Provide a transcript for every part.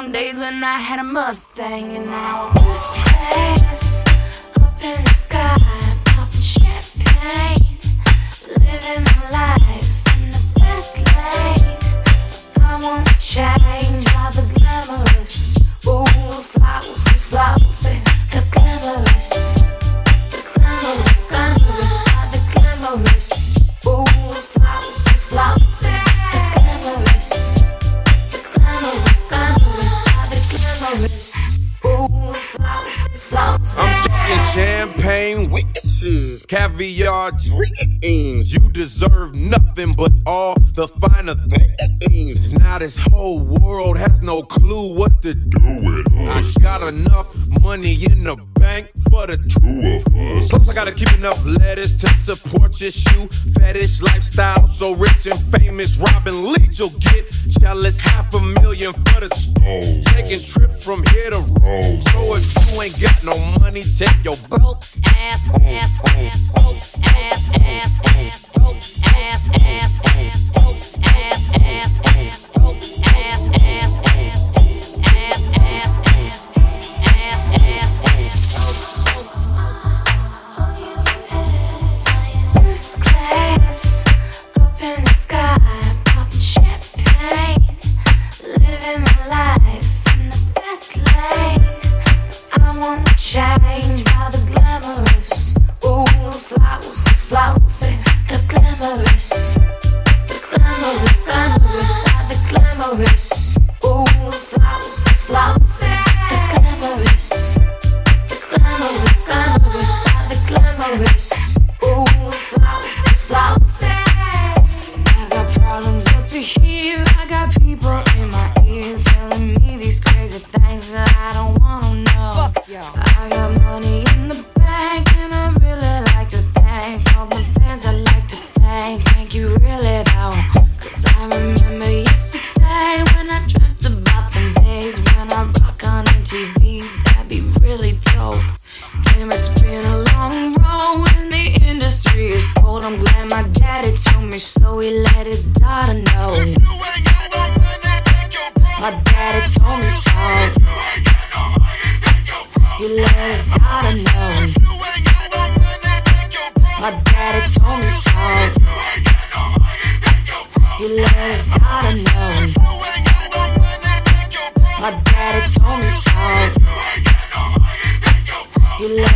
on days when I had a Mustang and now class up in the sky, popping champagne, living my life champagne witnesses, caviar dreams. You deserve nothing but all the finer things. Now this whole world has no clue what to do with us. I got enough money in the bank for the two of us. Plus I gotta keep enough lettuce to support your shoe fetish lifestyle. So rich and famous, Robin Leach will get jealous. Half a million for the stove. Taking trips from here to Rome. So if you ain't got no money, take your broke ass, ass, ass, broke ass, ass, ass, broke ass, ass, ass, broke ass, ass, ass, broke ass, the glamorous. My daddy told me so. Know. My daddy told me so. Know. My daddy told me so. Know.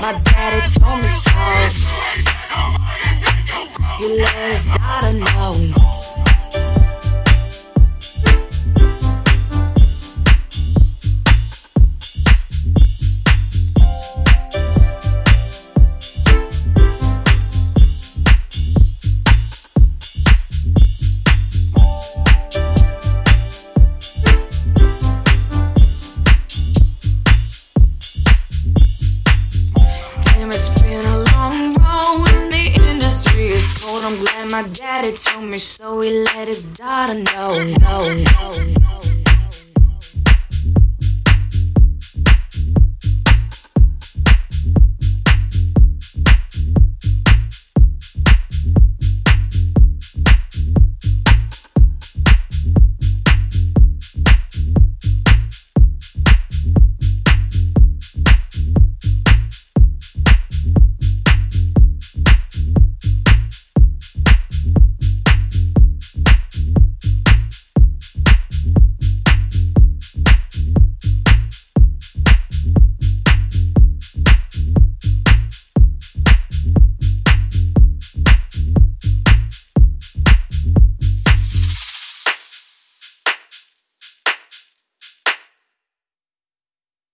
My daddy told me so. Let his daughter know. My daddy told me so. He let his daughter know. No, no, no.